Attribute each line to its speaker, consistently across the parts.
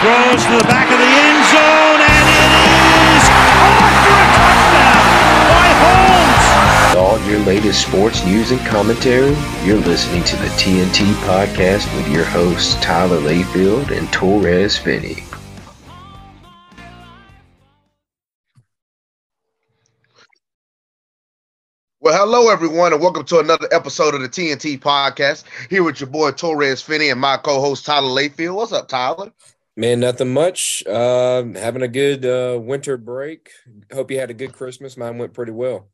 Speaker 1: throws to the back of the end zone, and it is off for a touchdown by Holmes.
Speaker 2: All your latest sports news and commentary, you're listening to the T&T podcast with your hosts Tyler Layfield and Torrez Finney.
Speaker 3: Well, hello everyone, and welcome to another episode of the T&T podcast. Here with your boy Torrez Finney and my co-host Tyler Layfield. What's up, Tyler?
Speaker 4: Man, nothing much. Uh, having a good uh, winter break. Hope you had a good Christmas. Mine went pretty well.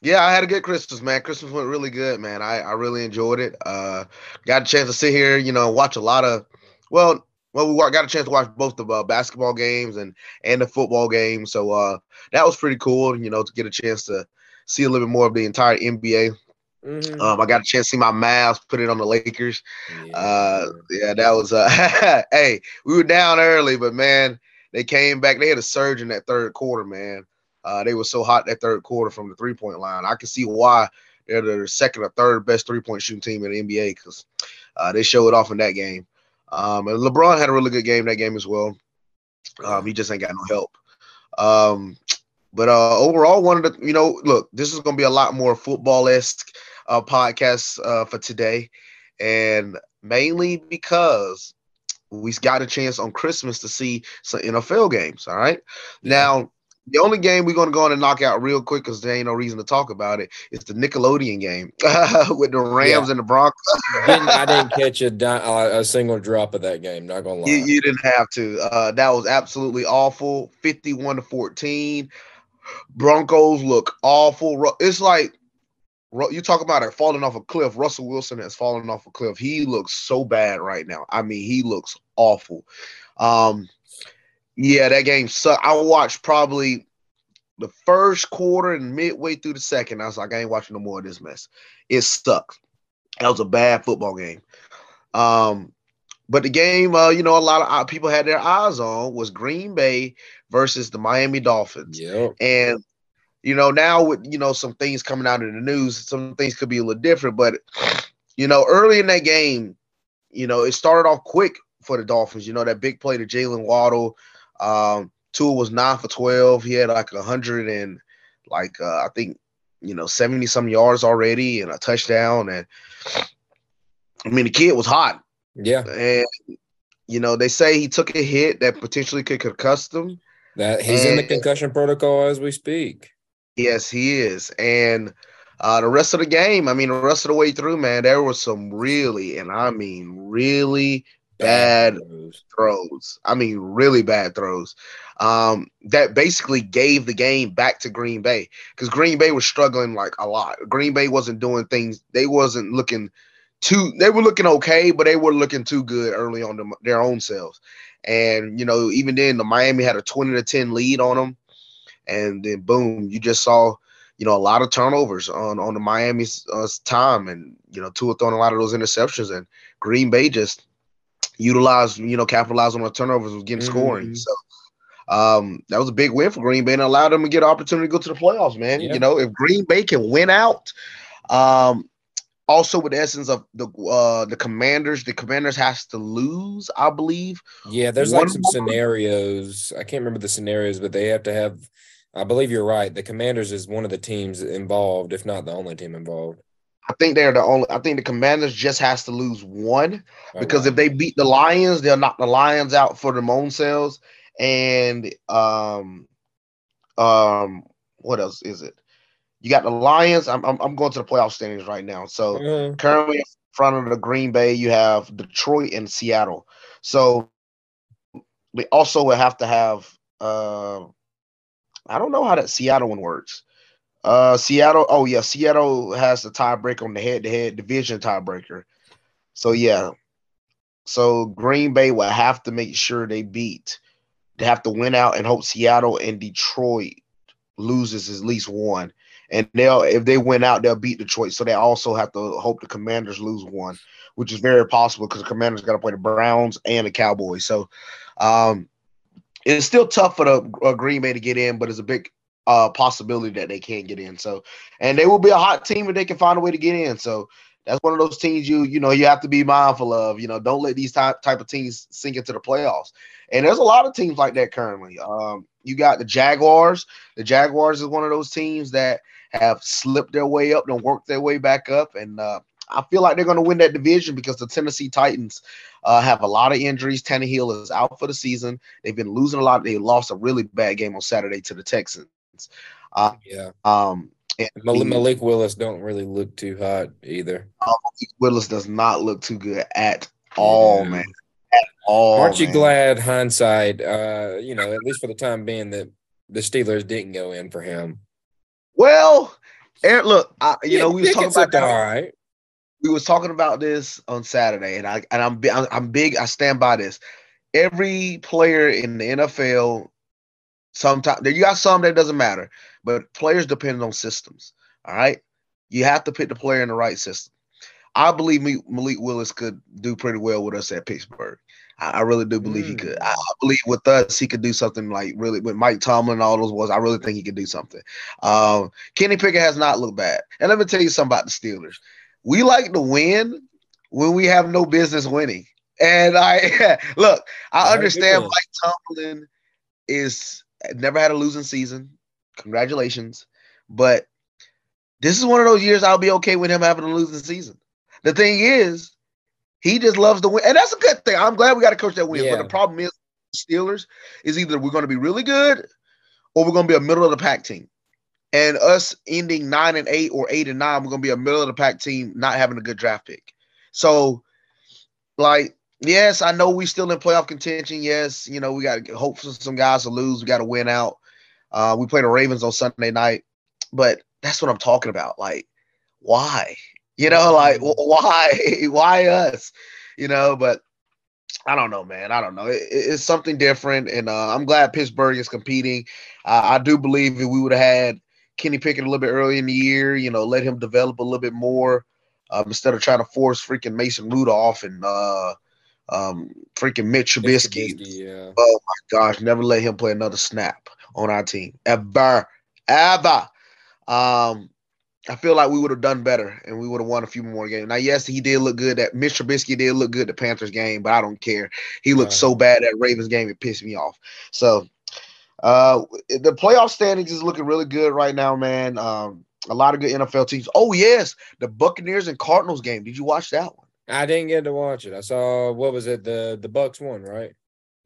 Speaker 3: Yeah, I had a good Christmas, man. Christmas went really good, man. I, I really enjoyed it. Uh, got a chance to sit here, you know, watch a lot of, well, well, we got a chance to watch both the uh, basketball games and and the football game. So uh, that was pretty cool, you know, to get a chance to see a little bit more of the entire NBA. Mm-hmm. Um, I got a chance to see my Mavs put it on the Lakers. Yeah, uh, yeah that was uh, hey, we were down early, but man, they came back. They had a surge in that third quarter, man. Uh, they were so hot that third quarter from the three point line. I can see why they're the second or third best three point shooting team in the NBA because uh, they showed it off in that game. Um, and LeBron had a really good game that game as well. Um, he just ain't got no help. Um, but uh, overall, one of the you know, look, this is going to be a lot more football esque uh, podcast uh, for today, and mainly because we got a chance on Christmas to see some NFL games. All right, now the only game we're going to go on and knock out real quick because there ain't no reason to talk about it. It's the Nickelodeon game with the Rams yeah. and the Broncos.
Speaker 4: didn't, I didn't catch a, uh, a single drop of that game. Not gonna lie,
Speaker 3: you, you didn't have to. Uh, that was absolutely awful. Fifty-one to fourteen. Broncos look awful. It's like you talk about it falling off a cliff. Russell Wilson has fallen off a cliff. He looks so bad right now. I mean, he looks awful. Um, yeah, that game sucked. I watched probably the first quarter and midway through the second. I was like, I ain't watching no more of this mess. It sucked. That was a bad football game. Um, but the game, uh, you know, a lot of uh, people had their eyes on was Green Bay versus the Miami Dolphins.
Speaker 4: Yeah.
Speaker 3: And you know, now with you know some things coming out in the news, some things could be a little different. But you know, early in that game, you know, it started off quick for the Dolphins. You know, that big play to Jalen Waddle. Um, Tua was nine for twelve. He had like a hundred and like uh, I think you know seventy some yards already and a touchdown. And I mean, the kid was hot.
Speaker 4: Yeah.
Speaker 3: And you know, they say he took a hit that potentially could concuss him.
Speaker 4: That he's and, in the concussion protocol as we speak.
Speaker 3: Yes, he is. And uh, the rest of the game, I mean, the rest of the way through, man, there were some really, and I mean, really bad, bad throws. I mean, really bad throws. Um, that basically gave the game back to Green Bay because Green Bay was struggling like a lot. Green Bay wasn't doing things; they wasn't looking too. They were looking okay, but they were looking too good early on the, their own selves. And you know, even then, the Miami had a twenty to ten lead on them, and then boom, you just saw you know a lot of turnovers on on the Miami's uh, time, and you know, Tua throwing a lot of those interceptions, and Green Bay just utilized, you know, capitalized on the turnovers, was getting mm-hmm. scoring. So um, that was a big win for Green Bay and allowed them to get an opportunity to go to the playoffs, man. Yeah. You know, if Green Bay can win out, um, also with the essence of the uh the commanders the commanders has to lose i believe.
Speaker 4: Yeah there's One like some scenarios. I can't remember the scenarios but they have to have i believe you're right the commanders is one of the teams involved if not the only team involved.
Speaker 3: I think they're the only i think the commanders just has to lose one because if they beat the lions they'll knock the lions out for their own selves and um um what else is it you got the Lions. I'm, I'm, I'm going to the playoff standings right now. So mm-hmm. currently in front of the Green Bay, you have Detroit and Seattle. So we also will have to have. Uh, I don't know how that Seattle one works. Uh, Seattle. Oh yeah, Seattle has the tiebreaker on the head-to-head division tiebreaker. So yeah, so Green Bay will have to make sure they beat. They have to win out and hope Seattle and Detroit loses at least one and they'll if they win out, they'll beat Detroit. So they also have to hope the Commanders lose one, which is very possible because the Commanders got to play the Browns and the Cowboys. So um, it's still tough for the uh, Green Bay to get in, but it's a big uh, possibility that they can get in. So and they will be a hot team if they can find a way to get in. So That's one of those teams you you know you have to be mindful of. You know, don't let these type type of teams sink into the playoffs. And there's a lot of teams like that currently. Um, you got the Jaguars. The Jaguars is one of those teams that have slipped their way up and worked their way back up. And uh, I feel like they're going to win that division because the Tennessee Titans uh, have a lot of injuries. Tannehill is out for the season. They've been losing a lot. They lost a really bad game on Saturday to the Texans. Uh,
Speaker 4: Yeah.
Speaker 3: um, and
Speaker 4: Malik, Malik Willis don't really look too hot either.
Speaker 3: Willis does not look too good at all,
Speaker 4: Yeah.
Speaker 3: man. At all.
Speaker 4: Aren't you
Speaker 3: man.
Speaker 4: glad hindsight, uh, you know, at least for the time being that the Steelers didn't go in for him?
Speaker 3: Well, Aaron, look, I, you know, we was talking about
Speaker 4: that. All right.
Speaker 3: we was talking about this on Saturday, and I and I'm I'm big. I stand by this. Every player in the NFL, sometimes you got some that doesn't matter, but players depend on systems. All right, you have to pick the player in the right system. I believe me, Malik Willis could do pretty well with us at Pittsburgh. I, really do believe he could.
Speaker 4: Mm.
Speaker 3: I, believe with us, he could do something like really with Mike Tomlin and all those was. I really think he could do something. Um, Kenny Pickett has not looked bad. And let me tell you something about the Steelers. We like to win when we have no business winning. And I look, I understand. Mike Tomlin is never had a losing season. Congratulations. But this is one of those years I'll be okay with him having a losing season. The thing is, he just loves to win. And that's a good thing. I'm glad we got a coach that wins.
Speaker 4: Yeah.
Speaker 3: But the problem is Steelers is either we're going to be really good or we're going to be a middle of the pack team. And us ending nine and eight or eight and nine, we're going to be a middle of the pack team, not having a good draft pick. So, like, yes, I know we still in playoff contention. Yes, you know, we got to hope for some guys to lose. We got to win out. Uh, we play the Ravens on Sunday night, but that's what I'm talking about. Like, why? You know, like why? why us? You know, but I don't know, man. I don't know. It- it- it's something different, and uh, I'm glad Pittsburgh is competing. Uh, I do believe if we would have had Kenny Pickett a little bit early in the year, you know, let him develop a little bit more um, instead of trying to force freaking Mason Rudolph and uh, um, freaking Mitch Trubisky.
Speaker 4: yeah.
Speaker 3: Oh my gosh, never let him play another snap on our team ever, ever. Um, I feel like we would have done better and we would have won a few more games. Now, yes, he did look good. That Mitch Trubisky did look good the Panthers game, but I don't care. He looked
Speaker 4: Right.
Speaker 3: so bad at Ravens game it pissed me off. So, uh, the playoff standings is looking really good right now, man. Um, a lot of good NFL teams. Oh yes, the Buccaneers and Cardinals game. Did you watch that one?
Speaker 4: I didn't get to watch it. I saw what was it? The the Bucs won, right?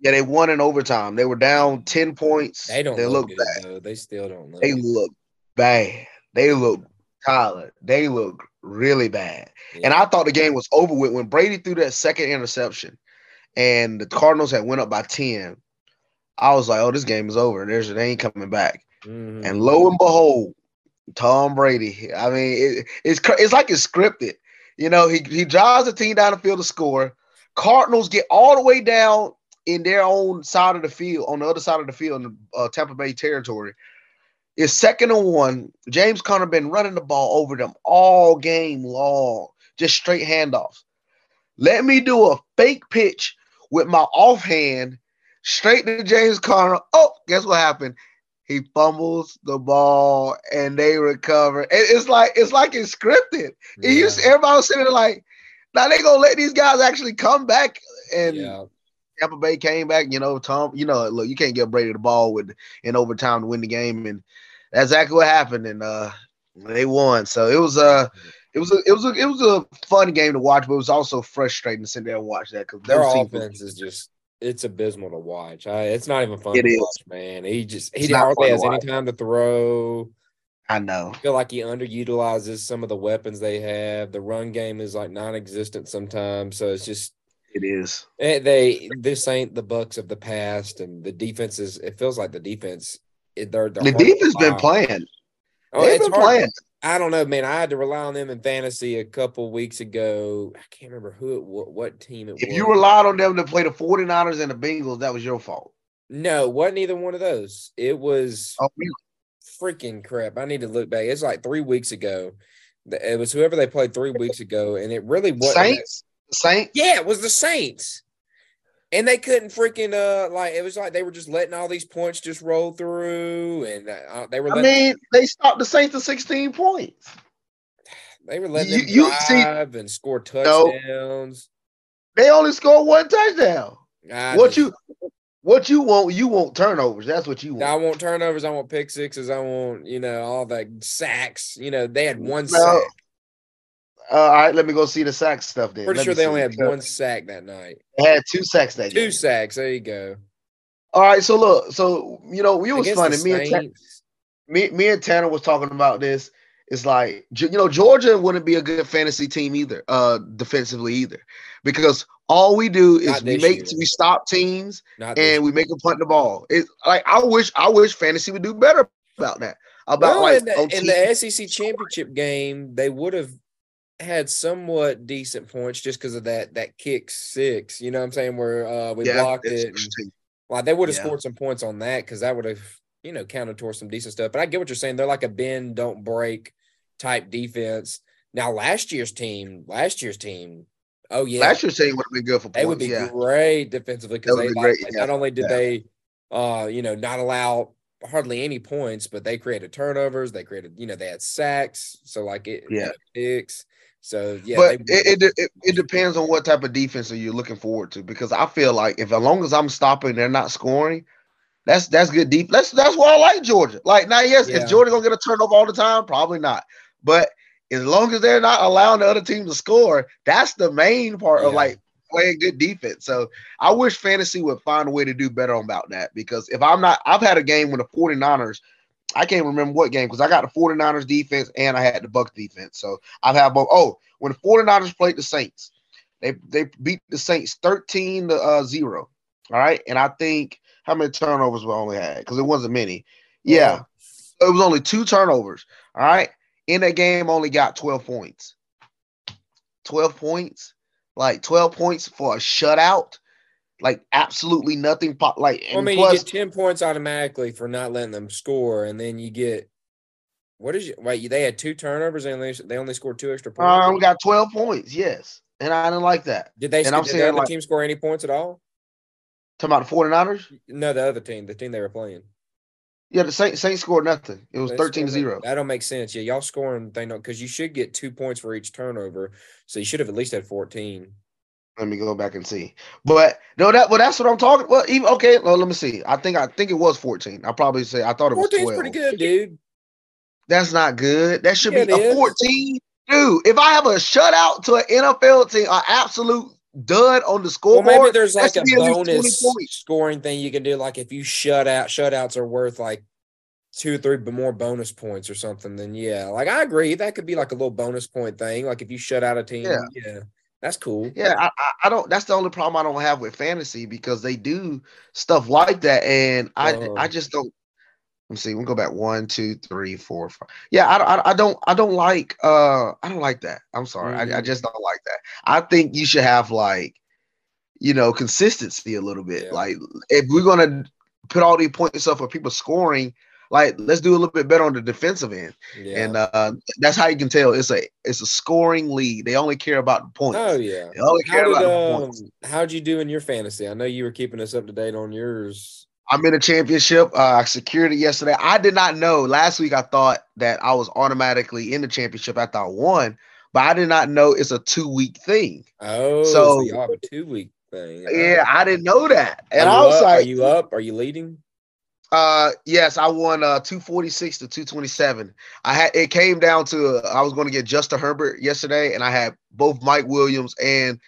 Speaker 3: Yeah, they won in overtime. They were down ten points.
Speaker 4: They don't
Speaker 3: They
Speaker 4: look,
Speaker 3: look
Speaker 4: good
Speaker 3: bad.
Speaker 4: though. They still don't look.
Speaker 3: They look bad. They look Tyler. They look really bad. And I thought the game was over with when Brady threw that second interception, and the Cardinals had went up by ten. I was like, "Oh, this game is over. There's they ain't coming back."
Speaker 4: Mhm.
Speaker 3: And lo and behold, Tom Brady. I mean, it, it's it's like it's scripted. You know, he he drives the team down the field to score. Cardinals get all the way down in their own side of the field, on the other side of the field, in the uh, Tampa Bay territory. It's second and one. James Conner been running the ball over them all game long, just straight handoffs. Let me do a fake pitch with my offhand straight to James Conner. Oh, guess what happened? He fumbles the ball and they recover. And it's like it's like it's scripted. It used
Speaker 4: Yeah.
Speaker 3: everybody was sitting there like, now they gonna let these guys actually come back. And
Speaker 4: yeah.
Speaker 3: Tampa Bay came back. You know, Tom. You know, look, you can't get Brady the ball with in overtime to win the game, and that's exactly what happened. And uh, they won. So it was uh it was a it was a it was a fun game to watch, but it was also frustrating to sit there and watch that because
Speaker 4: Their offense is just it's abysmal to watch. I, it's not even fun
Speaker 3: It
Speaker 4: to
Speaker 3: is.
Speaker 4: watch, man. He just he hardly has any time to throw.
Speaker 3: I know.
Speaker 4: I feel like he underutilizes some of the weapons they have. The run game is like non-existent sometimes. So it's just
Speaker 3: It is.
Speaker 4: eh, they this ain't the Bucs of the past, and the defense is. It feels like the defense. They're, they're
Speaker 3: The defense been playing.
Speaker 4: Oh,
Speaker 3: They've
Speaker 4: it's
Speaker 3: been
Speaker 4: hard.
Speaker 3: playing.
Speaker 4: I don't know, man. I had to rely on them in fantasy a couple weeks ago. I can't remember who it what, what team it
Speaker 3: If
Speaker 4: was.
Speaker 3: you relied on them to play the 49ers and the Bengals, that was your fault.
Speaker 4: no, wasn't either one of those. It was
Speaker 3: Oh, really?
Speaker 4: freaking crap. I need to look back. It's like three weeks ago. It was whoever they played three weeks ago, and it really wasn't. that-
Speaker 3: Saints? Saints?
Speaker 4: Yeah, it was the Saints. And they couldn't freaking uh like it was like they were just letting all these points just roll through, and uh, they were.
Speaker 3: I mean, they stopped the Saints to 16 points.
Speaker 4: They were letting
Speaker 3: You-
Speaker 4: them
Speaker 3: you see-
Speaker 4: and score touchdowns.
Speaker 3: They only scored one touchdown.
Speaker 4: I
Speaker 3: what
Speaker 4: just-
Speaker 3: you what you want? You want turnovers. That's what you want.
Speaker 4: I want turnovers. I want pick sixes. I want you know all the sacks. You know they had one
Speaker 3: No.
Speaker 4: sack.
Speaker 3: Uh, all right, let me go see the sack stuff then.
Speaker 4: Pretty
Speaker 3: Let
Speaker 4: sure they only had one sack that night.
Speaker 3: They had two sacks that
Speaker 4: Two
Speaker 3: game.
Speaker 4: sacks. There you go.
Speaker 3: All right, so look, so you know, it was funny. Me and Ta-
Speaker 4: Saints.
Speaker 3: me, me and Tanner was talking about this. It's like you know, Georgia wouldn't be a good fantasy team either, uh, defensively either, because all we do is we make
Speaker 4: year.
Speaker 3: we stop teams
Speaker 4: Not
Speaker 3: and we make them punt the ball. It's like I wish I wish fantasy would do better about that. About
Speaker 4: well,
Speaker 3: like
Speaker 4: in, the, in the SEC championship game, they would have had somewhat decent points just because of that that kick six. You know what I'm saying? Where uh, we
Speaker 3: Yeah,
Speaker 4: blocked it. and- Like they would have
Speaker 3: Yeah.
Speaker 4: scored some points on that because that would have, you know, counted towards some decent stuff. But I get what you're saying. They're like a bend, don't break type defense. Now, last year's team, last year's team, oh yeah,
Speaker 3: Last year's team would have been good for points.
Speaker 4: they would be
Speaker 3: yeah.
Speaker 4: great defensively because they
Speaker 3: be
Speaker 4: like,
Speaker 3: great,
Speaker 4: like,
Speaker 3: yeah,
Speaker 4: not only did they, uh, you know, not allow hardly any points, but they created turnovers. They created, you know, they had sacks. So like it,
Speaker 3: Yeah.
Speaker 4: picks. So yeah,
Speaker 3: but
Speaker 4: they-
Speaker 3: it, it, it it depends on what type of defense are you looking forward to because I feel like if as long as I'm stopping, they're not scoring. That's that's good deep. That's that's why I like Georgia. Like now, yes,
Speaker 4: Yeah.
Speaker 3: is Georgia gonna get a turnover all the time? Probably not. But as long as they're not allowing the other team to score, that's the main part of like playing good defense. So I wish fantasy would find a way to do better on about that because if I'm not, I've had a game when the 49ers, I can't remember what game because I got the 49ers defense and I had the Buc defense. So I've had both. Oh, when the 49ers played the Saints, they they beat the Saints 13 to uh, 0. All right. And I think how many turnovers we only had because it wasn't many. Yeah. It was only two turnovers. All right. In that game, only got 12 points. 12 points, like 12 points for a shutout, like absolutely nothing. Po- like,
Speaker 4: I mean,
Speaker 3: plus,
Speaker 4: you get 10 points automatically for not letting them score, and then you get what is it? Wait, they had two turnovers and they, they only scored two extra points.
Speaker 3: um, we got 12 points. Yes. And I didn't like that.
Speaker 4: did they
Speaker 3: and I'm
Speaker 4: did the
Speaker 3: saying,
Speaker 4: other
Speaker 3: like-
Speaker 4: team score any points at all?
Speaker 3: Talking about the 49ers?
Speaker 4: No, the other team, the team they were playing.
Speaker 3: Yeah, the Saints, Saints scored nothing. It was
Speaker 4: They
Speaker 3: 13 to
Speaker 4: scored-
Speaker 3: 0.
Speaker 4: That don't make sense. Yeah, y'all scoring they know because you should get two points for each turnover, so you should have at least had 14.
Speaker 3: Let me go back and see. But no, that well, that's what I'm talking. Well, even okay. Well, let me see. I think I think it was 14. I probably say I thought it was
Speaker 4: 14
Speaker 3: 12.
Speaker 4: pretty good, dude.
Speaker 3: That's not good. That should
Speaker 4: Yeah,
Speaker 3: be a
Speaker 4: is.
Speaker 3: 14. Dude, if I have a shutout to an NFL team, an absolute dud on the scoreboard.
Speaker 4: Well, maybe there's like a
Speaker 3: be at least 20
Speaker 4: bonus scoring thing you can do. Like if you shut out, shutouts are worth like two or three more bonus points or something. Then yeah, like I agree, that could be like a little bonus point thing. Like if you shut out a team,
Speaker 3: Yeah.
Speaker 4: yeah, that's cool.
Speaker 3: Yeah, I, I, don't. That's the only problem I don't have with fantasy because they do stuff like that, and I
Speaker 4: Uh-huh.
Speaker 3: I just don't. Let me see. We'll go back one, two, three, four, five. Yeah, I, I, I don't I don't like uh I don't like that. I'm sorry, I, I
Speaker 4: Mhm.
Speaker 3: just don't like that. I think you should have like, you know, consistency a little bit.
Speaker 4: Yeah.
Speaker 3: Like if we're gonna put all these points up for people scoring, like let's do a little bit better on the defensive end.
Speaker 4: Yeah.
Speaker 3: And uh that's how you can tell it's a it's a scoring lead. They only care about the points.
Speaker 4: oh yeah.
Speaker 3: They only
Speaker 4: How
Speaker 3: care
Speaker 4: did
Speaker 3: about the
Speaker 4: um
Speaker 3: points.
Speaker 4: how'd you do in your fantasy? I know you were keeping us up to date on yours.
Speaker 3: I'm in a championship. Uh, I secured it yesterday. I did not know. Last week, I thought that I was automatically in the championship after I won, but I did not know it's a two week thing.
Speaker 4: Oh, so, you have a two week thing.
Speaker 3: Yeah, I didn't know that, and I was
Speaker 4: up? Are you up? Are you leading?
Speaker 3: uh, yes, I won uh 246 to 227. I had it came down to uh, I was going to get Justin Herbert yesterday, and I had both Mike Williams and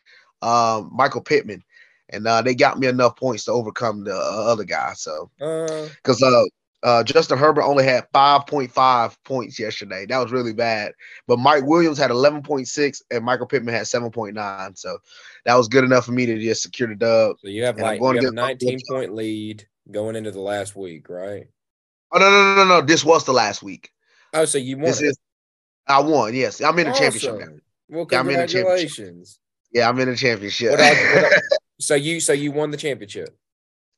Speaker 3: um Michael Pittman, and uh, they got me enough points to overcome the uh, other guy. So.
Speaker 4: Uh,
Speaker 3: because uh, uh, Justin Herbert only had 5.5 points yesterday. That was really bad. But Mike Williams had 11.6 and Michael Pittman had 7.9. So that was good enough for me to just secure the dub.
Speaker 4: so you have
Speaker 3: And
Speaker 4: like you have a 19 point lead going into the last week, right?
Speaker 3: Oh, no, no, no, no, no. This was the last week.
Speaker 4: Oh, so you won.
Speaker 3: This is, I won. Yes. I'm in the championship now.
Speaker 4: Well,
Speaker 3: Yeah, I'm in the championship.
Speaker 4: congratulations.
Speaker 3: Yeah, I'm in the championship.
Speaker 4: What else- what else- So you so you won the championship.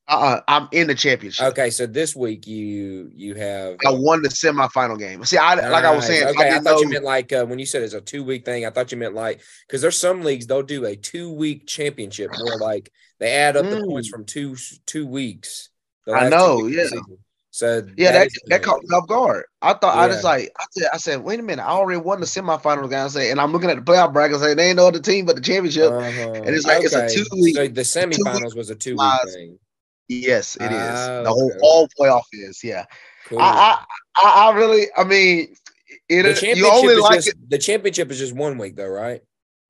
Speaker 3: uh-uh, I'm in the championship.
Speaker 4: Okay, so this week you you have
Speaker 3: I won the semifinal game. See, I like I was saying.
Speaker 4: Okay, I,
Speaker 3: didn't
Speaker 4: thought you meant like uh, when you said it's a two week thing. I thought you meant like because there's some leagues they'll do a two week championship where like they add up the points
Speaker 3: Mm.
Speaker 4: from two two weeks.
Speaker 3: I know,
Speaker 4: weeks of the
Speaker 3: yeah.
Speaker 4: season. So
Speaker 3: Yeah, that that
Speaker 4: good.
Speaker 3: caught me off guard. I thought I
Speaker 4: Yeah.
Speaker 3: just like I said I said wait a minute I already won the semifinals guy. I said and I'm looking at the playoff bracket. I say they ain't no other team but the championship.
Speaker 4: Uh-huh.
Speaker 3: and it's like- it's a two-week-
Speaker 4: So the semifinals was a two week thing.
Speaker 3: Yes, it is.
Speaker 4: Ah,
Speaker 3: the whole
Speaker 4: okay.
Speaker 3: all playoff is. Yeah,
Speaker 4: Cool.
Speaker 3: I, I I I really I mean it.
Speaker 4: the championship
Speaker 3: You only
Speaker 4: is
Speaker 3: like
Speaker 4: just
Speaker 3: it.
Speaker 4: the championship is just one week though, right?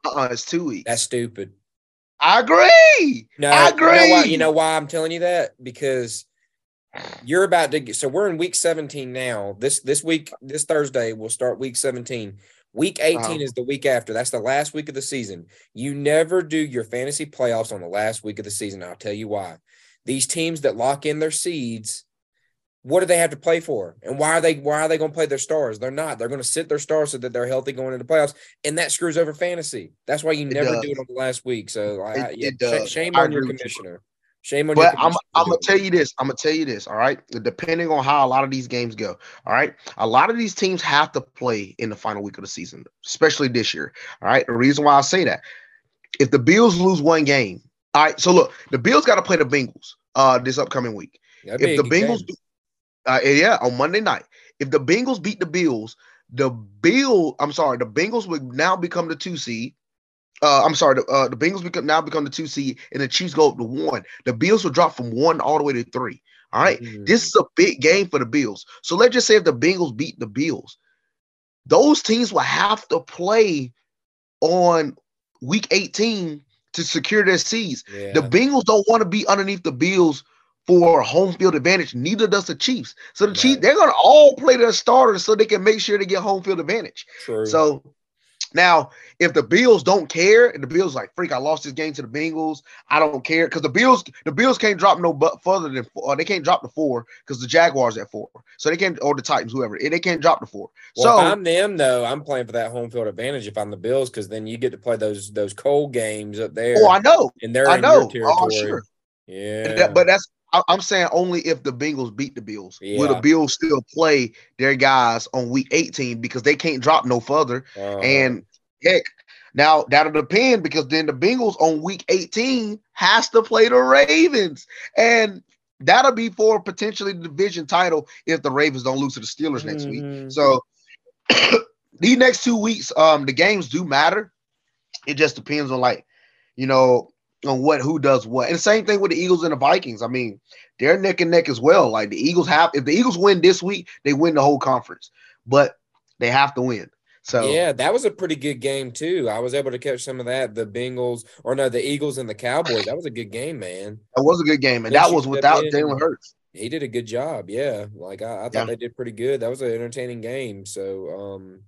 Speaker 3: Uh-uh, it's two weeks.
Speaker 4: That's stupid.
Speaker 3: I agree.
Speaker 4: No,
Speaker 3: I
Speaker 4: You know,
Speaker 3: agree.
Speaker 4: why, you know why I'm telling you that? Because you're about to get so we're in week 17 now. This this week, this Thursday, we'll start week 17. Week 18
Speaker 3: Uh-huh.
Speaker 4: is the week after. That's the last week of the season. You never do your fantasy playoffs on the last week of the season. I'll tell you why. These teams that lock in their seeds, what do they have to play for? And why are they why are they going to play their stars? They're not. They're going to sit their stars so that they're healthy going into playoffs, and that screws over fantasy. That's why you
Speaker 3: It
Speaker 4: never
Speaker 3: does.
Speaker 4: do it on the last week. So I,
Speaker 3: It-
Speaker 4: I- yeah,
Speaker 3: it
Speaker 4: shame on your commissioner. Shame on
Speaker 3: But I'm. I'm gonna tell you this. I'm gonna tell you this. All right. Depending on how a lot of these games go. All right. A lot of these teams have to play in the final week of the season, especially this year. All right. The reason why I say that, if the Bills lose one game, all right. So look, the Bills got to play the Bengals uh this upcoming week.
Speaker 4: That'd
Speaker 3: If the Bengals, beat, uh, yeah, on Monday night, if the Bengals beat the Bills, the Bill, I'm sorry, the Bengals would now become the two seed. Uh, I'm sorry, the, uh, the Bengals become now become the two seed, and the Chiefs go up to one. The Bills will drop from one all the way to three. All right,
Speaker 4: Mm.
Speaker 3: this is a big game for the Bills. So let's just say if the Bengals beat the Bills, those teams will have to play on week 18 to secure their seeds.
Speaker 4: yeah.
Speaker 3: The Bengals don't want to be underneath the Bills for home field advantage. Neither does the Chiefs. So the Chiefs, they're gonna all play their starters so they can make sure they get home field advantage.
Speaker 4: True.
Speaker 3: So now, if the Bills don't care, and the Bills like, freak, I lost this game to the Bengals. I don't care because the Bills, the Bills can't drop no but further than four. Uh, they can't drop the four because the Jaguars at four. So they can't, or the Titans, whoever. They can't drop the four.
Speaker 4: well,
Speaker 3: so
Speaker 4: I'm them though, I'm playing for that home field advantage if I'm the Bills, because then you get to play those those cold games up oh, there,
Speaker 3: oh, I know,
Speaker 4: and they're
Speaker 3: I
Speaker 4: in
Speaker 3: know. Oh, sure.
Speaker 4: Yeah,
Speaker 3: that- but that's I- I'm saying only if the Bengals beat the Bills. Will the Bills still play their guys on week 18 because they can't drop no further?
Speaker 4: Uh,
Speaker 3: And heck, now that'll depend because then the Bengals on week 18 has to play the Ravens. And that'll be for potentially the division title if the Ravens don't lose to the Steelers next week.
Speaker 4: mhm.
Speaker 3: So these next two weeks, um, the games do matter. It just depends on like, you know, on what who does what. And the same thing with the Eagles and the Vikings. I mean, they're neck and neck as well. Like the Eagles have, if the Eagles win this week, they win the whole conference, but they have to win. So
Speaker 4: yeah, that was a pretty good game too. I was able to catch some of that. The Bengals, or no, the Eagles and the Cowboys. That was a good game, man.
Speaker 3: that was a good game, and that was without. Jalen Hurts.
Speaker 4: He did a good job. Yeah, like I, I thought
Speaker 3: Yeah.
Speaker 4: they did pretty good. That was an entertaining game. So, um,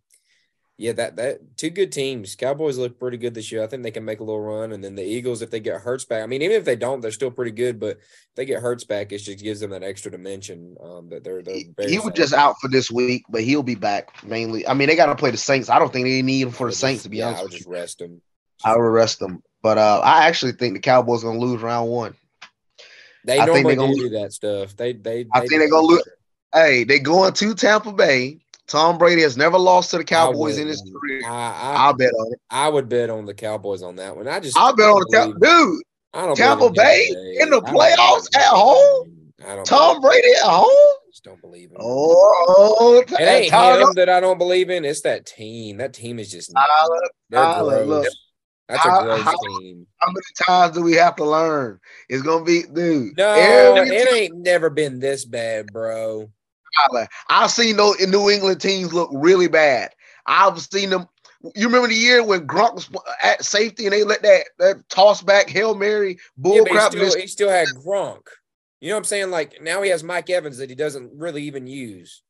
Speaker 4: yeah, that that two good teams. Cowboys look pretty good this year. I think they can make a little run, and then the Eagles, if they get Hurts back, I mean, even if they don't, they're still pretty good. But if they get Hurts back, it just gives them that extra dimension. Um, that they're they're
Speaker 3: He, was just out for this week, but he'll be back mainly. I mean, they got to play the Saints. I don't think they need him for the Saints to be
Speaker 4: yeah,
Speaker 3: honest.
Speaker 4: I would just rest them.
Speaker 3: I would rest them, but uh, I actually think the Cowboys are gonna lose round one.
Speaker 4: They
Speaker 3: I think
Speaker 4: normally
Speaker 3: they gonna
Speaker 4: do do that stuff. They they.
Speaker 3: I
Speaker 4: they
Speaker 3: think they're gonna lose. Hey, they going to Tampa Bay. Tom Brady has never lost to the Cowboys in his career.
Speaker 4: I, I,
Speaker 3: bet on it.
Speaker 4: I would bet on the Cowboys on that one. I just
Speaker 3: I'll bet on the Cowboys. Dude,
Speaker 4: I don't
Speaker 3: Tampa Bay in the playoffs at home?
Speaker 4: I don't
Speaker 3: Tom Brady at home?
Speaker 4: just don't believe him.
Speaker 3: Oh,
Speaker 4: it ain't
Speaker 3: Tyler,
Speaker 4: him that I don't believe in. It's that team. That team is just
Speaker 3: Tyler,
Speaker 4: they're
Speaker 3: Tyler,
Speaker 4: gross.
Speaker 3: look.
Speaker 4: That's a
Speaker 3: How-
Speaker 4: gross
Speaker 3: how-
Speaker 4: team.
Speaker 3: how many times do we have to learn? It's gonna be, dude.
Speaker 4: No,
Speaker 3: every
Speaker 4: it ain't never been this bad, bro.
Speaker 3: Tyler. I've seen those New England teams look really bad. I've seen them. You remember the year when Gronk was at safety and they let that that toss back hail mary bull
Speaker 4: Yeah, but he
Speaker 3: crap.
Speaker 4: still, he still had Gronk. You know what I'm saying? Like now he has Mike Evans that he doesn't really even use.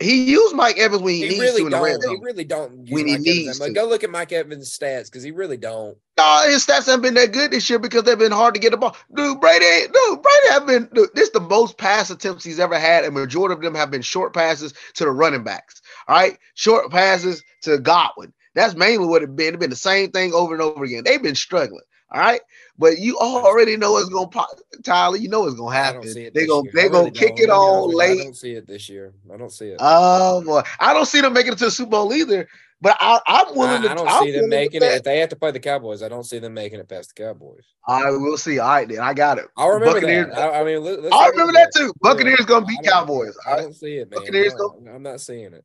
Speaker 3: He used Mike Evans when he,
Speaker 4: He
Speaker 3: needs
Speaker 4: really
Speaker 3: to in the red
Speaker 4: don't. He really don't use
Speaker 3: When he
Speaker 4: Mike Evans
Speaker 3: needs to.
Speaker 4: Go look at Mike Evans' stats because he really don't.
Speaker 3: No, his stats haven't been that good this year because they've been hard to get the ball. Dude, Brady, dude, Brady have been. Dude, this the most pass attempts he's ever had, and majority of them have been short passes to the running backs. All right, short passes to Godwin. That's mainly what it been. It's been the same thing over and over again. They've been struggling. All right, but you already know it's gonna pop, Tyler. You know it's gonna happen. They gonna they
Speaker 4: I
Speaker 3: gonna
Speaker 4: really
Speaker 3: kick it on
Speaker 4: you. I don't see it this year. I don't see it.
Speaker 3: Oh boy, I don't see them making it to the Super Bowl either. But I, I'm willing
Speaker 4: I,
Speaker 3: to.
Speaker 4: I don't
Speaker 3: I'm
Speaker 4: see them making it. If they have to play the Cowboys, I don't see them making it past the Cowboys.
Speaker 3: I will see. All right, then I got it.
Speaker 4: I'll remember
Speaker 3: Buccaneers-
Speaker 4: that. I, I mean,
Speaker 3: I remember that too. Buccaneers gonna beat
Speaker 4: I don't-
Speaker 3: Cowboys.
Speaker 4: I don't see it, man.
Speaker 3: Buccaneers
Speaker 4: No, I'm not seeing it.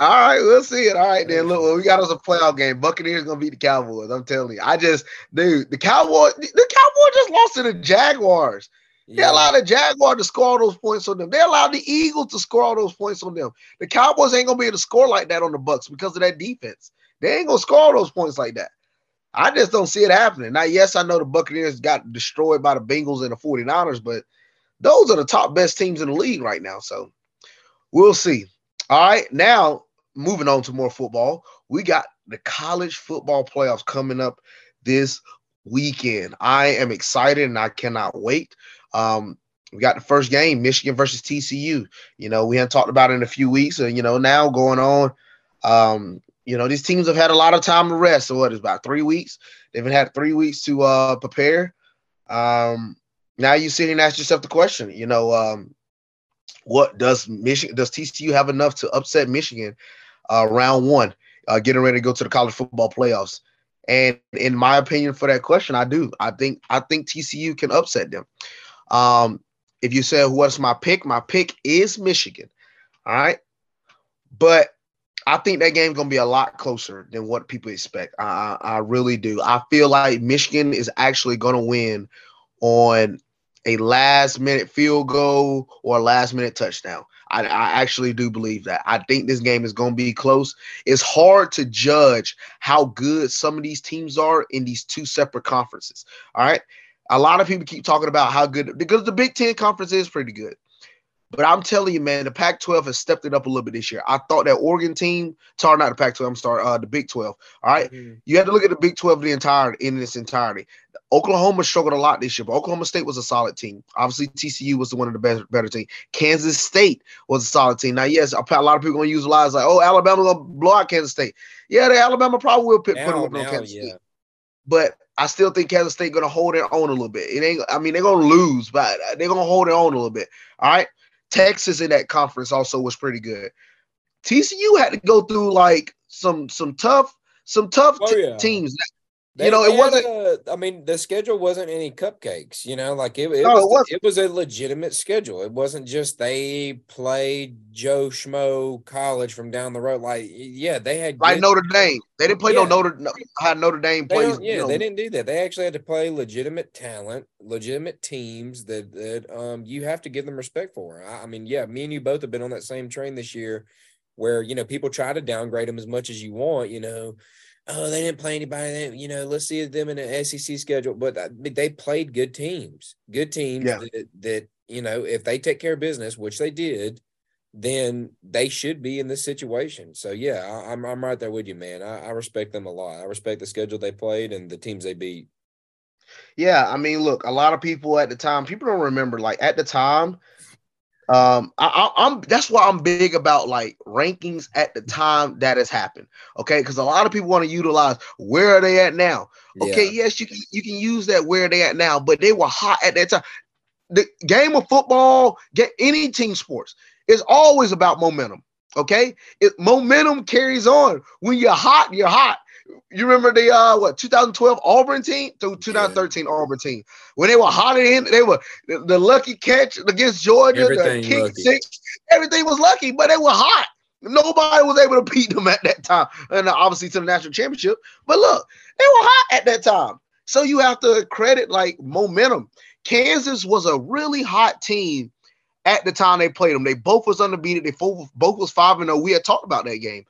Speaker 3: All right, we'll see it. All right, then. Look, well, we got us a playoff game. Buccaneers gonna beat the Cowboys. I'm telling you. I just, dude, the Cowboys, the Cowboys just lost to the Jaguars. They allowed the Jaguar to score all those points on them. They allowed the Eagles to score all those points on them. The Cowboys ain't gonna be able to score like that on the Bucs because of that defense. They ain't gonna score all those points like that. I just don't see it happening. Now, yes, I know the Buccaneers got destroyed by the Bengals and the 49ers, but those are the top best teams in the league right now. So we'll see. All right, now moving on to more football, we got the college football playoffs coming up this weekend. I am excited and I cannot wait. Um, we got the first game, Michigan versus TCU. You know, we haven't talked about it in a few weeks, and you know, now going on. Um, you know, these teams have had a lot of time to rest. So what is about three weeks? They've had three weeks to uh prepare. Um, now you sit here and ask yourself the question, you know, um, what does Michigan does TCU have enough to upset Michigan uh round one, uh getting ready to go to the college football playoffs? And in my opinion, for that question, I do. I think I think TCU can upset them. Um, if you say what's my pick, my pick is Michigan. All right. But I think that game's gonna be a lot closer than what people expect. I, I really do. I feel like Michigan is actually gonna win on a last minute field goal or last minute touchdown. I, I actually do believe that. I think this game is going to be close. It's hard to judge how good some of these teams are in these two separate conferences. All right. A lot of people keep talking about how good because the Big Ten conference is pretty good. But I'm telling you, man, the Pac-12 has stepped it up a little bit this year. I thought that Oregon team, sorry, not the Pac-12, I'm sorry, uh, the Big 12. All right,
Speaker 4: Mhm.
Speaker 3: you had to look at the Big 12 the entire in its entirety. Oklahoma struggled a lot this year, but Oklahoma State was a solid team. Obviously, TCU was the one of the best, better team. Kansas State was a solid team. Now, yes, a lot of people are gonna use lies like, "Oh, Alabama gonna blow out Kansas State." Yeah, the Alabama probably will put, put a on Kansas
Speaker 4: yeah.
Speaker 3: State, but I still think Kansas State gonna hold their own a little bit. It ain't. I mean, they're gonna lose, but they're gonna hold their own a little bit. All right. Texas in that conference also was pretty good. TCU had to go through like some some tough some tough
Speaker 4: Oh,
Speaker 3: t-
Speaker 4: yeah.
Speaker 3: teams.
Speaker 4: They-
Speaker 3: You know, it wasn't-
Speaker 4: a- I mean, the schedule wasn't any cupcakes. You know, like it, it,
Speaker 3: No,
Speaker 4: was,
Speaker 3: it
Speaker 4: it was a legitimate schedule. It wasn't just they played Joe Schmo College from down the road. Like, yeah, they had
Speaker 3: Like
Speaker 4: good-
Speaker 3: Notre Dame, they didn't play no
Speaker 4: Yeah.
Speaker 3: Notre no, how Notre Dame plays.
Speaker 4: yeah,
Speaker 3: you know,
Speaker 4: they didn't do that. They actually had to play legitimate talent, legitimate teams that that um you have to give them respect for. I, I mean, yeah, me and you both have been on that same train this year, where you know people try to downgrade them as much as you want. You know, oh they didn't play anybody. They, you know, let's see them in an SEC schedule, but uh, I mean, they played good teams, good teams
Speaker 3: Yeah.
Speaker 4: that that you know if they take care of business, which they did. Then they should be in this situation. So yeah, I, I'm I'm right there with you, man. I, I respect them a lot. I respect the schedule they played and the teams they beat.
Speaker 3: Yeah, I mean, look, a lot of people at the time, people don't remember. Like at the time, um, I, I'm that's why I'm big about like rankings at the time that has happened. Okay, because a lot of people want to utilize where are they at now. Okay,
Speaker 4: Yeah.
Speaker 3: yes, you can you can use that where are they at now, but they were hot at that time. The game of football, get any team sports, is always about momentum. Okay, it momentum carries on. When you're hot, you're hot. You remember the uh what 2012 Auburn team through 2013 Auburn team when they were hot in, they were the, the lucky catch against Georgia,
Speaker 4: Everything
Speaker 3: the kick
Speaker 4: lucky.
Speaker 3: six, everything was lucky, but they were hot. Nobody was able to beat them at that time, and obviously to the national championship. But look, they were hot at that time, so you have to credit like momentum. Kansas was a really hot team at the time they played them. They both was undefeated. They both both was five and zero. We had talked about that game,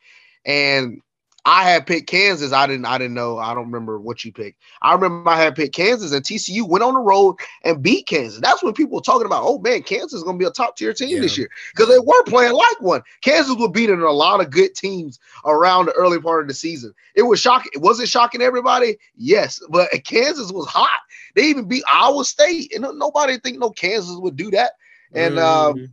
Speaker 3: and I had picked Kansas. I didn't. I didn't know. I don't remember what you picked. I remember I had picked Kansas, and TCU went on the road and beat Kansas. That's when people were talking about, oh man, Kansas is going to be a top tier team this year because they were playing like one. Kansas was beating a lot of good teams around the early part of the season. It was shocking. Was it shocking everybody? Yes, but Kansas was hot. They even beat Iowa State, and nobody think no Kansas would do that. And um,
Speaker 4: Mhm.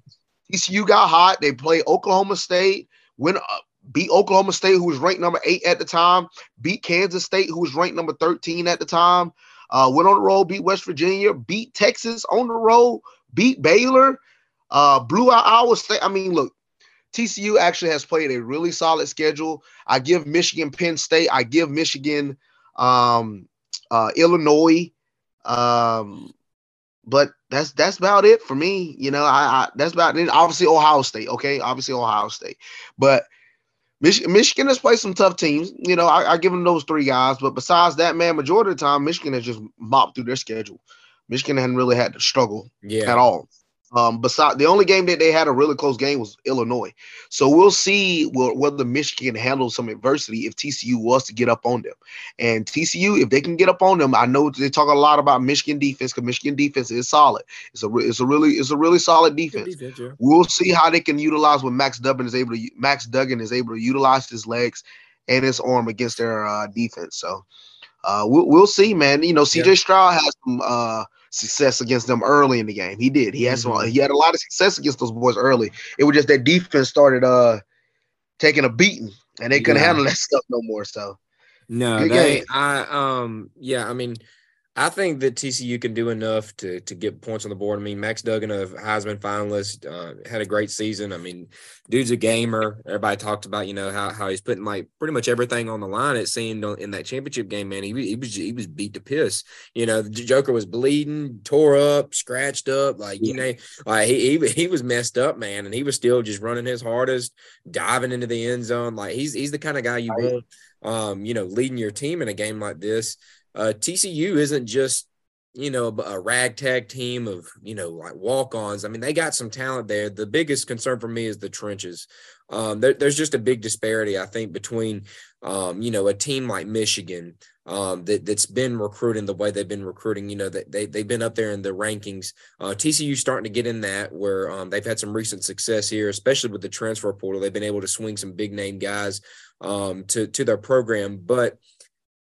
Speaker 3: TCU got hot. They played Oklahoma State, went uh, beat Oklahoma State, who was ranked number eight at the time, beat Kansas State, who was ranked number 13 at the time, uh, went on the road, beat West Virginia, beat Texas on the road, beat Baylor, uh, blew out Iowa State. I mean, look, TCU actually has played a really solid schedule. I give Michigan Penn State. I give Michigan um, uh, Illinois. Um, but that's that's about it for me. You know, I, I that's about it. Obviously, Ohio State. Okay, obviously Ohio State, but Mich- Michigan has played some tough teams. You know, I, I, give them those three guys. But besides that, man, majority of the time, Michigan has just mopped through their schedule. Michigan hadn't really had to struggle yeah. at all. Um, besides the only game that they had a really close game was Illinois. So we'll see whether Michigan handles some adversity if TCU was to get up on them. And TCU, if they can get up on them, I know they talk a lot about Michigan defense because Michigan defense is solid. It's a it's a really it's a really solid defense. defense yeah. We'll see how they can utilize when Max Duggan is able to Max Duggan is able to utilize his legs and his arm against their uh, defense. So uh, we'll, we'll see, man. You know, CJ yeah. Stroud has some uh, success against them early in the game. He did. He had mm-hmm. some, he had a lot of success against those boys early. It was just that defense started uh taking a beating and they couldn't yeah. handle that stuff no more. So
Speaker 4: no, Good they game. I um yeah, I mean I think that TCU can do enough to to get points on the board. I mean, Max Duggan, a Heisman finalist, uh, had a great season. I mean, dude's a gamer. Everybody talked about you know how, how he's putting like pretty much everything on the line. It seemed in that championship game, man. He, he was he was beat to piss. You know, the Joker was bleeding, tore up, scratched up, like you know, like he, he he was messed up, man, and he was still just running his hardest, diving into the end zone. Like he's he's the kind of guy you want, um, you know, leading your team in a game like this uh, TCU isn't just you know a ragtag team of you know like walk-ons. I mean, they got some talent there. The biggest concern for me is the trenches. Um, there, there's just a big disparity, I think, between um, you know a team like Michigan um, that that's been recruiting the way they've been recruiting. You know that they they've been up there in the rankings. Uh, TCU starting to get in that where um, they've had some recent success here, especially with the transfer portal. They've been able to swing some big name guys um, to to their program, but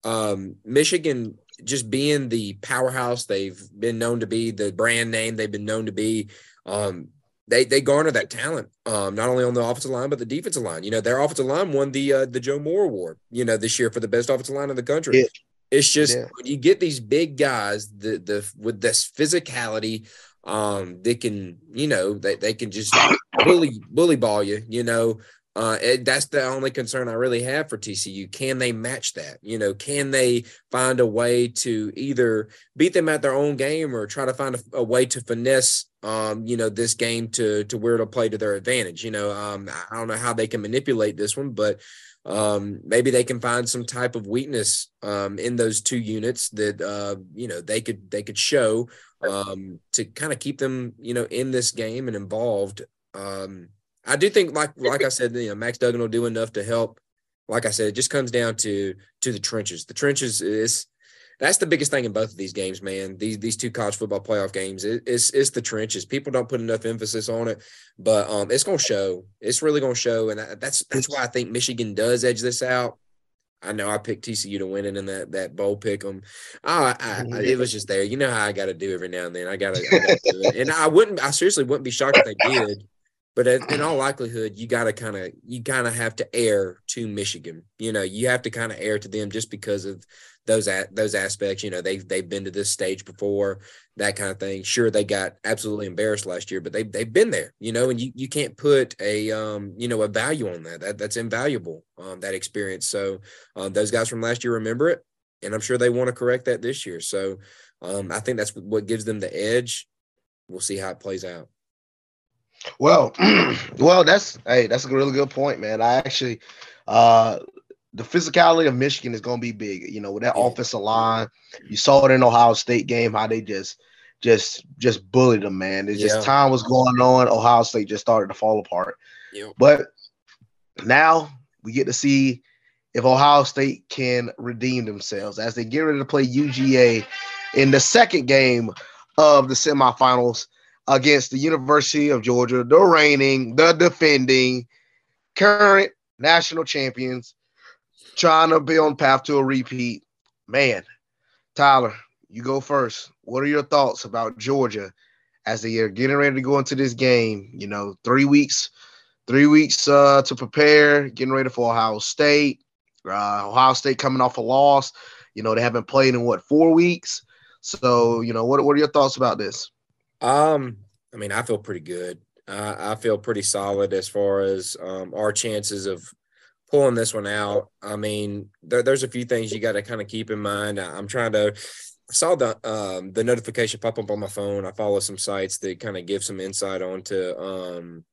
Speaker 4: um, Michigan just being the powerhouse they've been known to be, the brand name they've been known to be, um, they they garner that talent um, not only on the offensive line but the defensive line. You know, their offensive line won the uh, the Joe Moore Award. You know, this year for the best offensive line in the country. Yeah. It's just yeah. when you get these big guys, the the with this physicality, um, they can you know they, they can just bully bully ball you. You know, uh, it, that's the only concern I really have for TCU. Can they match that? You know, can they find a way to either beat them at their own game or try to find a, a way to finesse, um, you know, this game to to where it'll play to their advantage? You know, um, I don't know how they can manipulate this one, but um, maybe they can find some type of weakness um, in those two units that uh, you know they could they could show um, to kind of keep them you know in this game and involved. Um, I do think, like like I said, you know, Max Duggan will do enough to help. Like I said, it just comes down to to the trenches. The trenches is that's the biggest thing in both of these games, man. These these two college football playoff games, it, it's it's the trenches. People don't put enough emphasis on it, but um, it's gonna show. It's really gonna show, and that's that's why I think Michigan does edge this out. I know I picked TCU to win it in that that bowl pick 'em. I, I, I, it was just there. You know how I got to do every now and then. I got to it, and I wouldn't. I seriously wouldn't be shocked if they did. But in all likelihood, you got to kind of you kind of have to air to Michigan. You know, you have to kind of air to them just because of those those aspects. You know, they've they've been to this stage before, that kind of thing. Sure, they got absolutely embarrassed last year, but they they've been there. You know, and you, you can't put a um you know a value on that. That that's invaluable. Um, that experience. So um, those guys from last year remember it, and I'm sure they want to correct that this year. So um, I think that's what gives them the edge. We'll see how it plays out.
Speaker 3: Well, well, that's hey, that's a really good point, man. I actually, uh, the physicality of Michigan is going to be big. You know, with that yeah. offensive line, you saw it in Ohio State game how they just, just, just bullied them, man. It's just time was going on. Ohio State just started to fall apart. Yeah. But now we get to see if Ohio State can redeem themselves as they get ready to play UGA in the second game of the semifinals against the University of Georgia, the reigning, the defending, current national champions, trying to be on path to a repeat. Man, Tyler, you go first. What are your thoughts about Georgia as they are getting ready to go into this game? You know, three weeks, three weeks uh, to prepare, getting ready for Ohio State. Uh, Ohio State coming off a loss. You know, they haven't played in what four weeks. So, you know, what what are your thoughts about this?
Speaker 4: Um, I mean, I feel pretty good. I, I feel pretty solid as far as um, our chances of pulling this one out. I mean, there, there's a few things you got to kind of keep in mind. I, am trying to. I saw the um, the notification pop up on my phone. I follow some sites that kind of give some insight onto um,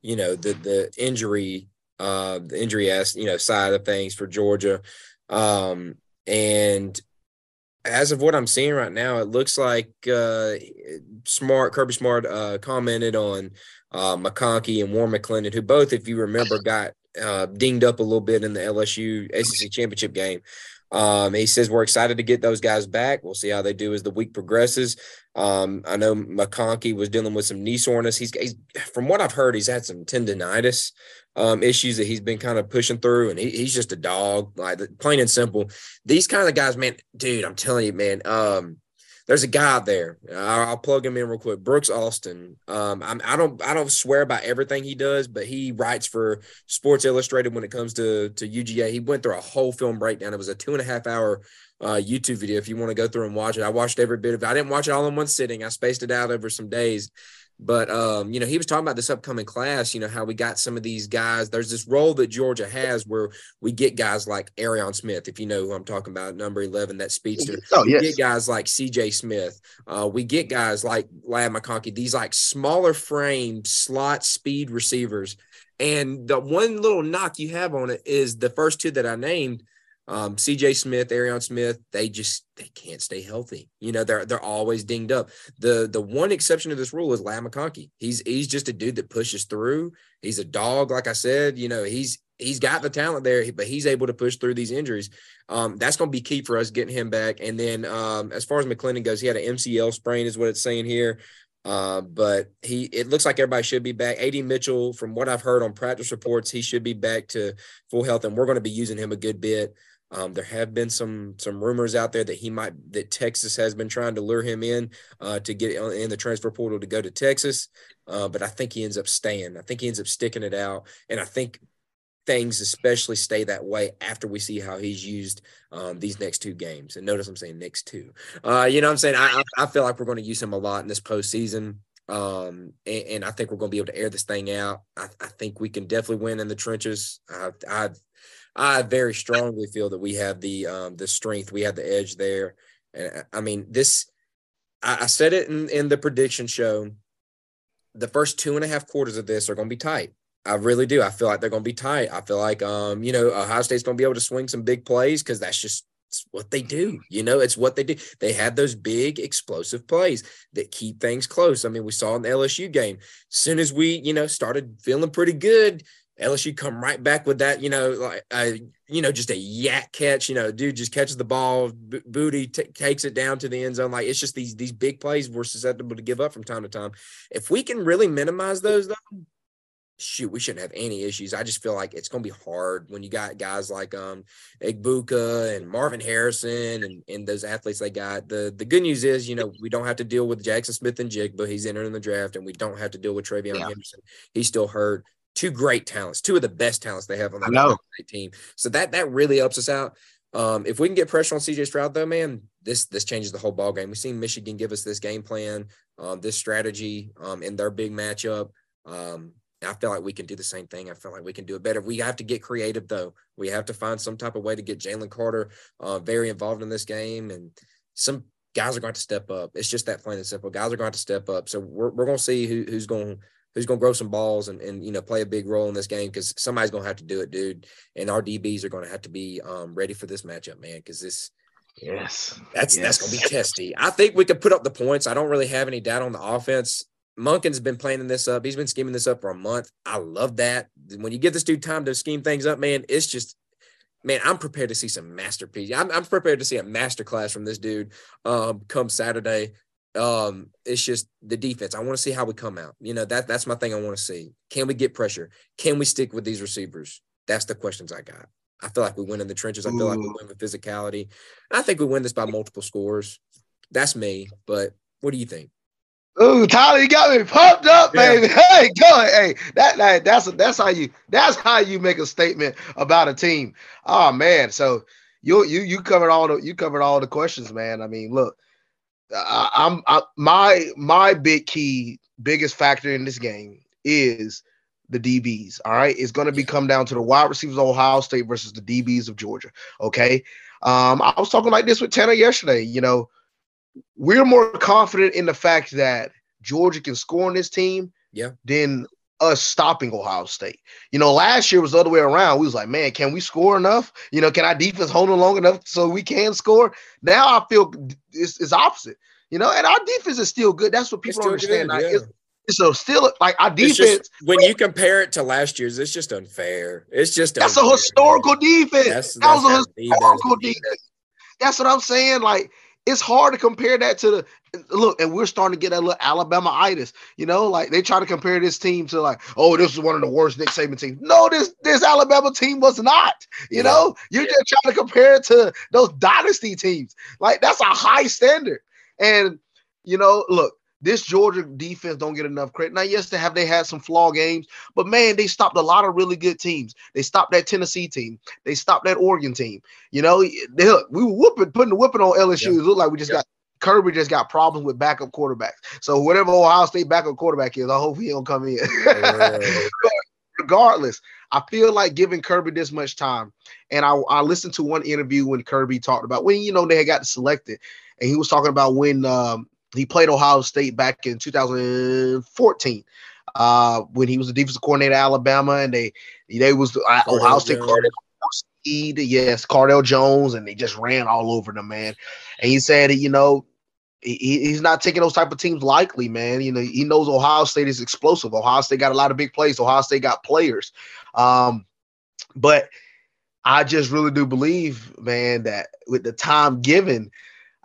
Speaker 4: you know the the injury uh, the injury as you know side of things for Georgia. Um, and as of what I'm seeing right now, it looks like uh, Smart Kirby Smart uh, commented on uh, McConkey and Warren McClendon, who both, if you remember, got uh, dinged up a little bit in the LSU SEC championship game. Um, he says we're excited to get those guys back. We'll see how they do as the week progresses. Um, I know McConkey was dealing with some knee soreness. He's, he's from what I've heard, he's had some tendonitis um, issues that he's been kind of pushing through, and he, he's just a dog, like plain and simple. These kind of guys, man, dude, I'm telling you, man. Um, there's a guy out there. I'll, I'll, plug him in real quick. Brooks Austin. Um, I'm, I don't I don't swear about everything he does, but he writes for Sports Illustrated when it comes to to UGA. He went through a whole film breakdown. It was a two and a half hour uh, YouTube video. If you want to go through and watch it, I watched every bit of it. I didn't watch it all in one sitting. I spaced it out over some days. But um, you know, he was talking about this upcoming class, you know, how we got some of these guys. There's this role that Georgia has where we get guys like Arian Smith, if you know who I'm talking about, number 11, that speedster.
Speaker 3: Oh, yes.
Speaker 4: We get guys like CJ Smith. Uh, we get guys like Ladd McConkey, these like smaller frame slot speed receivers. And the one little knock you have on it is the first two that I named um, CJ Smith, Arian Smith, they just they can't stay healthy. You know, they're they're always dinged up. The the one exception to this rule is Ladd McConkey. He's he's just a dude that pushes through. He's a dog, like I said. You know, he's he's got the talent there, but he's able to push through these injuries. Um, that's going to be key for us getting him back. And then um, as far as McClendon goes, he had an MCL sprain, is what it's saying here. Uh, but he it looks like everybody should be back. AD Mitchell, from what I've heard on practice reports, he should be back to full health, and we're going to be using him a good bit. Um, there have been some some rumors out there that he might that Texas has been trying to lure him in uh, to get in the transfer portal to go to Texas, uh, but I think he ends up staying. I think he ends up sticking it out, and I think things especially stay that way after we see how he's used um, these next two games. And notice I'm saying next two. Uh, you know, what I'm saying I, I feel like we're going to use him a lot in this postseason. Um, and, and, I think we're going to be able to air this thing out. I, I think we can definitely win in the trenches. I, I I very strongly feel that we have the um, the strength, we have the edge there. And I mean, this I, I said it in, in the prediction show. The first two and a half quarters of this are going to be tight. I really do. I feel like they're going to be tight. I feel like, um, you know, Ohio State's going to be able to swing some big plays because that's just what they do. You know, it's what they do. They have those big explosive plays that keep things close. I mean, we saw in the LSU game. As soon as we, you know, started feeling pretty good, LSU come right back with that, you know, like uh, you know, just a yak catch. You know, dude just catches the ball, b- booty t- takes it down to the end zone. Like it's just these these big plays we're susceptible to give up from time to time. If we can really minimize those, though, shoot, we shouldn't have any issues. I just feel like it's going to be hard when you got guys like um Egbuka and Marvin Harrison and and those athletes they got. The the good news is, you know, we don't have to deal with Jackson Smith-Njigba he's entering the draft, and we don't have to deal with TreVeyon yeah. Henderson. He's still hurt two great talents, two of the best talents they have on the team. So that that really helps us out. Um, if we can get pressure on CJ Stroud, though, man, this this changes the whole ball game. We've seen Michigan give us this game plan, um, this strategy um, in their big matchup. Um, I feel like we can do the same thing. I feel like we can do it better. We have to get creative, though. We have to find some type of way to get Jalen Carter uh, very involved in this game, and some guys are going to step up. It's just that plain and simple. Guys are going to step up. So we're, we're going to see who, who's going who's going to grow some balls and, and you know play a big role in this game because somebody's going to have to do it, dude. And our DBs are going to have to be um, ready for this matchup, man. Because this,
Speaker 3: yes,
Speaker 4: that's
Speaker 3: yes.
Speaker 4: that's going to be testy. I think we could put up the points. I don't really have any doubt on the offense. Monken's been planning this up. He's been scheming this up for a month. I love that. When you give this dude time to scheme things up, man, it's just man, I'm prepared to see some masterpiece. I'm, I'm prepared to see a masterclass from this dude um, come Saturday. Um, it's just the defense. I want to see how we come out. You know, that that's my thing I want to see. Can we get pressure? Can we stick with these receivers? That's the questions I got. I feel like we win in the trenches. I feel Ooh. like we win with physicality. I think we win this by multiple scores. That's me. But what do you think?
Speaker 3: Ooh, Tyler, you got me pumped up, baby. Yeah. Hey, go ahead. Hey, that, that that's that's how you that's how you make a statement about a team. Oh man, so you you you covered all the you covered all the questions, man. I mean, look, I, I'm I, my my big key biggest factor in this game is the DBs. All right. It's going to be come down to the wide receivers of Ohio State versus the DBs of Georgia. Okay. Um, I was talking like this with Tanner yesterday. You know, we're more confident in the fact that Georgia can score on this team
Speaker 4: Yeah.
Speaker 3: than us stopping Ohio State. You know, last year was the other way around. We was like, man, can we score enough? You know, can our defense hold on long enough so we can score? Now I feel it's, it's opposite. You know, and our defense is still good. That's what people don't understand.
Speaker 4: good,
Speaker 3: Like,
Speaker 4: yeah.
Speaker 3: it's, it's a still like our defense.
Speaker 4: just, when you compare it to last year's, it's just unfair. It's just
Speaker 3: That's a
Speaker 4: unfair, man.
Speaker 3: historical defense.
Speaker 4: That's,
Speaker 3: that was a historical
Speaker 4: defense-
Speaker 3: defense. That's what I'm saying. Like it's hard to compare that to the look, and we're starting to get that little Alabama itis. You know, like they try to compare this team to like, oh, this is one of the worst Nick Saban teams. No, this this Alabama team was not. You
Speaker 4: Yeah.
Speaker 3: know, you're just trying to compare it to those dynasty teams. Like that's a high standard. And you know, look, this Georgia defense don't get enough credit. Now, yes, they have they had some flaw games, but man, they stopped a lot of really good teams. They stopped that Tennessee team. They stopped that Oregon team. You know, they, look, we were whooping, putting the whipping on LSU.
Speaker 4: Yeah.
Speaker 3: It looked like we just
Speaker 4: Yeah.
Speaker 3: got Kirby just got problems with backup quarterbacks. So whatever Ohio State backup quarterback is, I hope he don't come in.
Speaker 4: Uh,
Speaker 3: Regardless, I feel like giving Kirby this much time. And I, I listened to one interview when Kirby talked about when you know they had got selected, and he was talking about when um, he played Ohio State back in 2014. Uh, when he was the defensive coordinator at Alabama, and they they was uh, Ohio State. Cardale Speed, yes, Cardale Jones, and they just ran all over the man. And he said, you know, he, he's not taking those type of teams lightly, man. You know, he knows Ohio State is explosive. Ohio State got a lot of big plays. Ohio State got players. Um, but I just really do believe, man, that with the time given,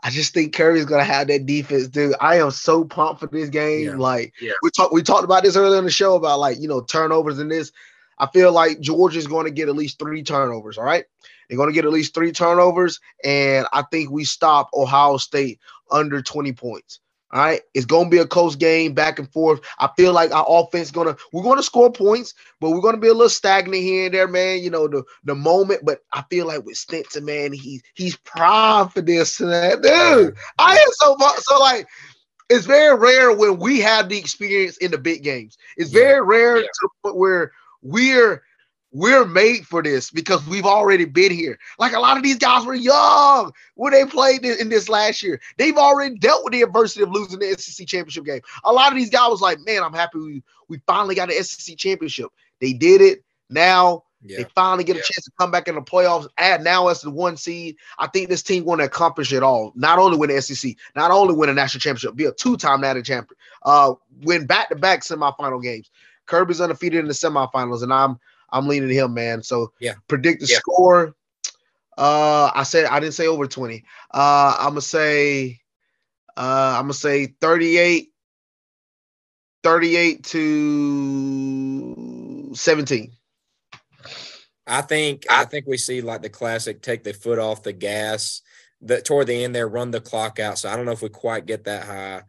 Speaker 3: I just think Kirby's gonna have that defense, dude. I am so pumped for this game.
Speaker 4: Yeah.
Speaker 3: Like
Speaker 4: Yeah.
Speaker 3: we talked, we talked about this earlier in the show about like you know turnovers and this. I feel like Georgia's going to get at least three turnovers. All right, they're going to get at least three turnovers, and I think we stop Ohio State under twenty points. All right, it's going to be a close game, back and forth. I feel like our offense is gonna we're going to score points, but we're going to be a little stagnant here and there, man. You know the the moment, but I feel like with Stetson, man, he he's primed for this, man. dude. I am so so like. It's very rare when we have the experience in the big games. It's
Speaker 4: Yeah.
Speaker 3: very rare
Speaker 4: Yeah.
Speaker 3: to the point where we're we're made for this because we've already been here. Like a lot of these guys were young when they played in, in this last year. They've already dealt with the adversity of losing the SEC championship game. A lot of these guys was like, man, I'm happy we, we finally got an SEC championship. They did it. Now
Speaker 4: Yeah.
Speaker 3: they finally get
Speaker 4: Yeah.
Speaker 3: a chance to come back in the playoffs. Add now as the one seed. I think this team going to accomplish it all. Not only win the SEC, not only win a national championship, be a two-time national champion. Uh, win back-to-back semifinal games. Kirby's undefeated in the semifinals, and I'm I'm leaning him, man. So
Speaker 4: Yeah.
Speaker 3: predict the
Speaker 4: Yeah.
Speaker 3: score. Uh, I said I didn't say over 20. Uh, I'm gonna say, uh, I'm gonna say 38, 38 to 17.
Speaker 4: I think I think we see like the classic take the foot off the gas that toward the end there, run the clock out. So I don't know if we quite get that high.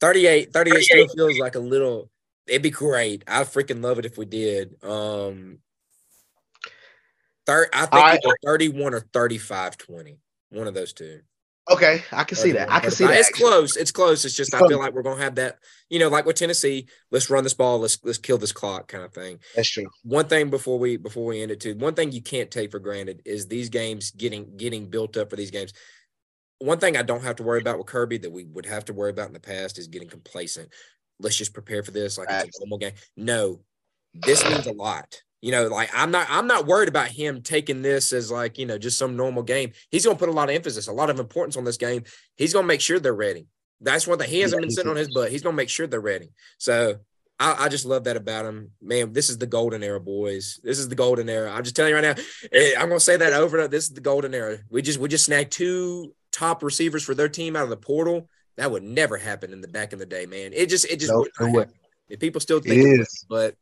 Speaker 4: 38, 38 still feels like a little it'd be great. I freaking love it if we did. Um third I think
Speaker 3: I-
Speaker 4: either 31 or 35 20. One of those two.
Speaker 3: Okay, I can see that. I can see that.
Speaker 4: It's close. It's close. It's just I feel like we're gonna have that, you know, like with Tennessee, let's run this ball, let's let's kill this clock kind of thing
Speaker 3: That's true.
Speaker 4: one thing before we before we end it too one thing you can't take for granted is these games getting getting built up for these games one thing i don't have to worry about with kirby that we would have to worry about in the past is getting complacent let's just prepare for this like it's a normal game no this means a lot you know like i'm not i'm not worried about him taking this as like you know just some normal game he's going to put a lot of emphasis a lot of importance on this game he's going to make sure they're ready that's one thing he hasn't
Speaker 3: Yeah,
Speaker 4: been sitting on his butt he's going to make sure they're ready so I, I just love that about him. Man, this is the golden era, boys. This is the golden era. I'm just telling you right now. eh, I'm gonna say that over and over. This is the golden era. We just we just snagged two top receivers for their team out of the portal. That would never happen in the back in the day, man. It just it just
Speaker 3: No,
Speaker 4: happen. If people still think
Speaker 3: It
Speaker 4: it, but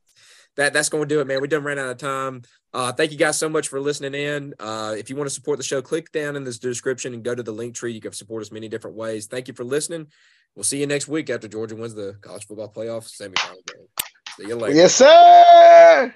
Speaker 4: that that's going to do it, man. We done ran out of time. Uh, thank you guys so much for listening in. Uh, if you want to support the show, click down in this description and go to the link tree. You can support us many different ways. Thank you for listening. We'll see you next week after Georgia wins the college football playoff semifinal game. See you later.
Speaker 3: Yes, sir.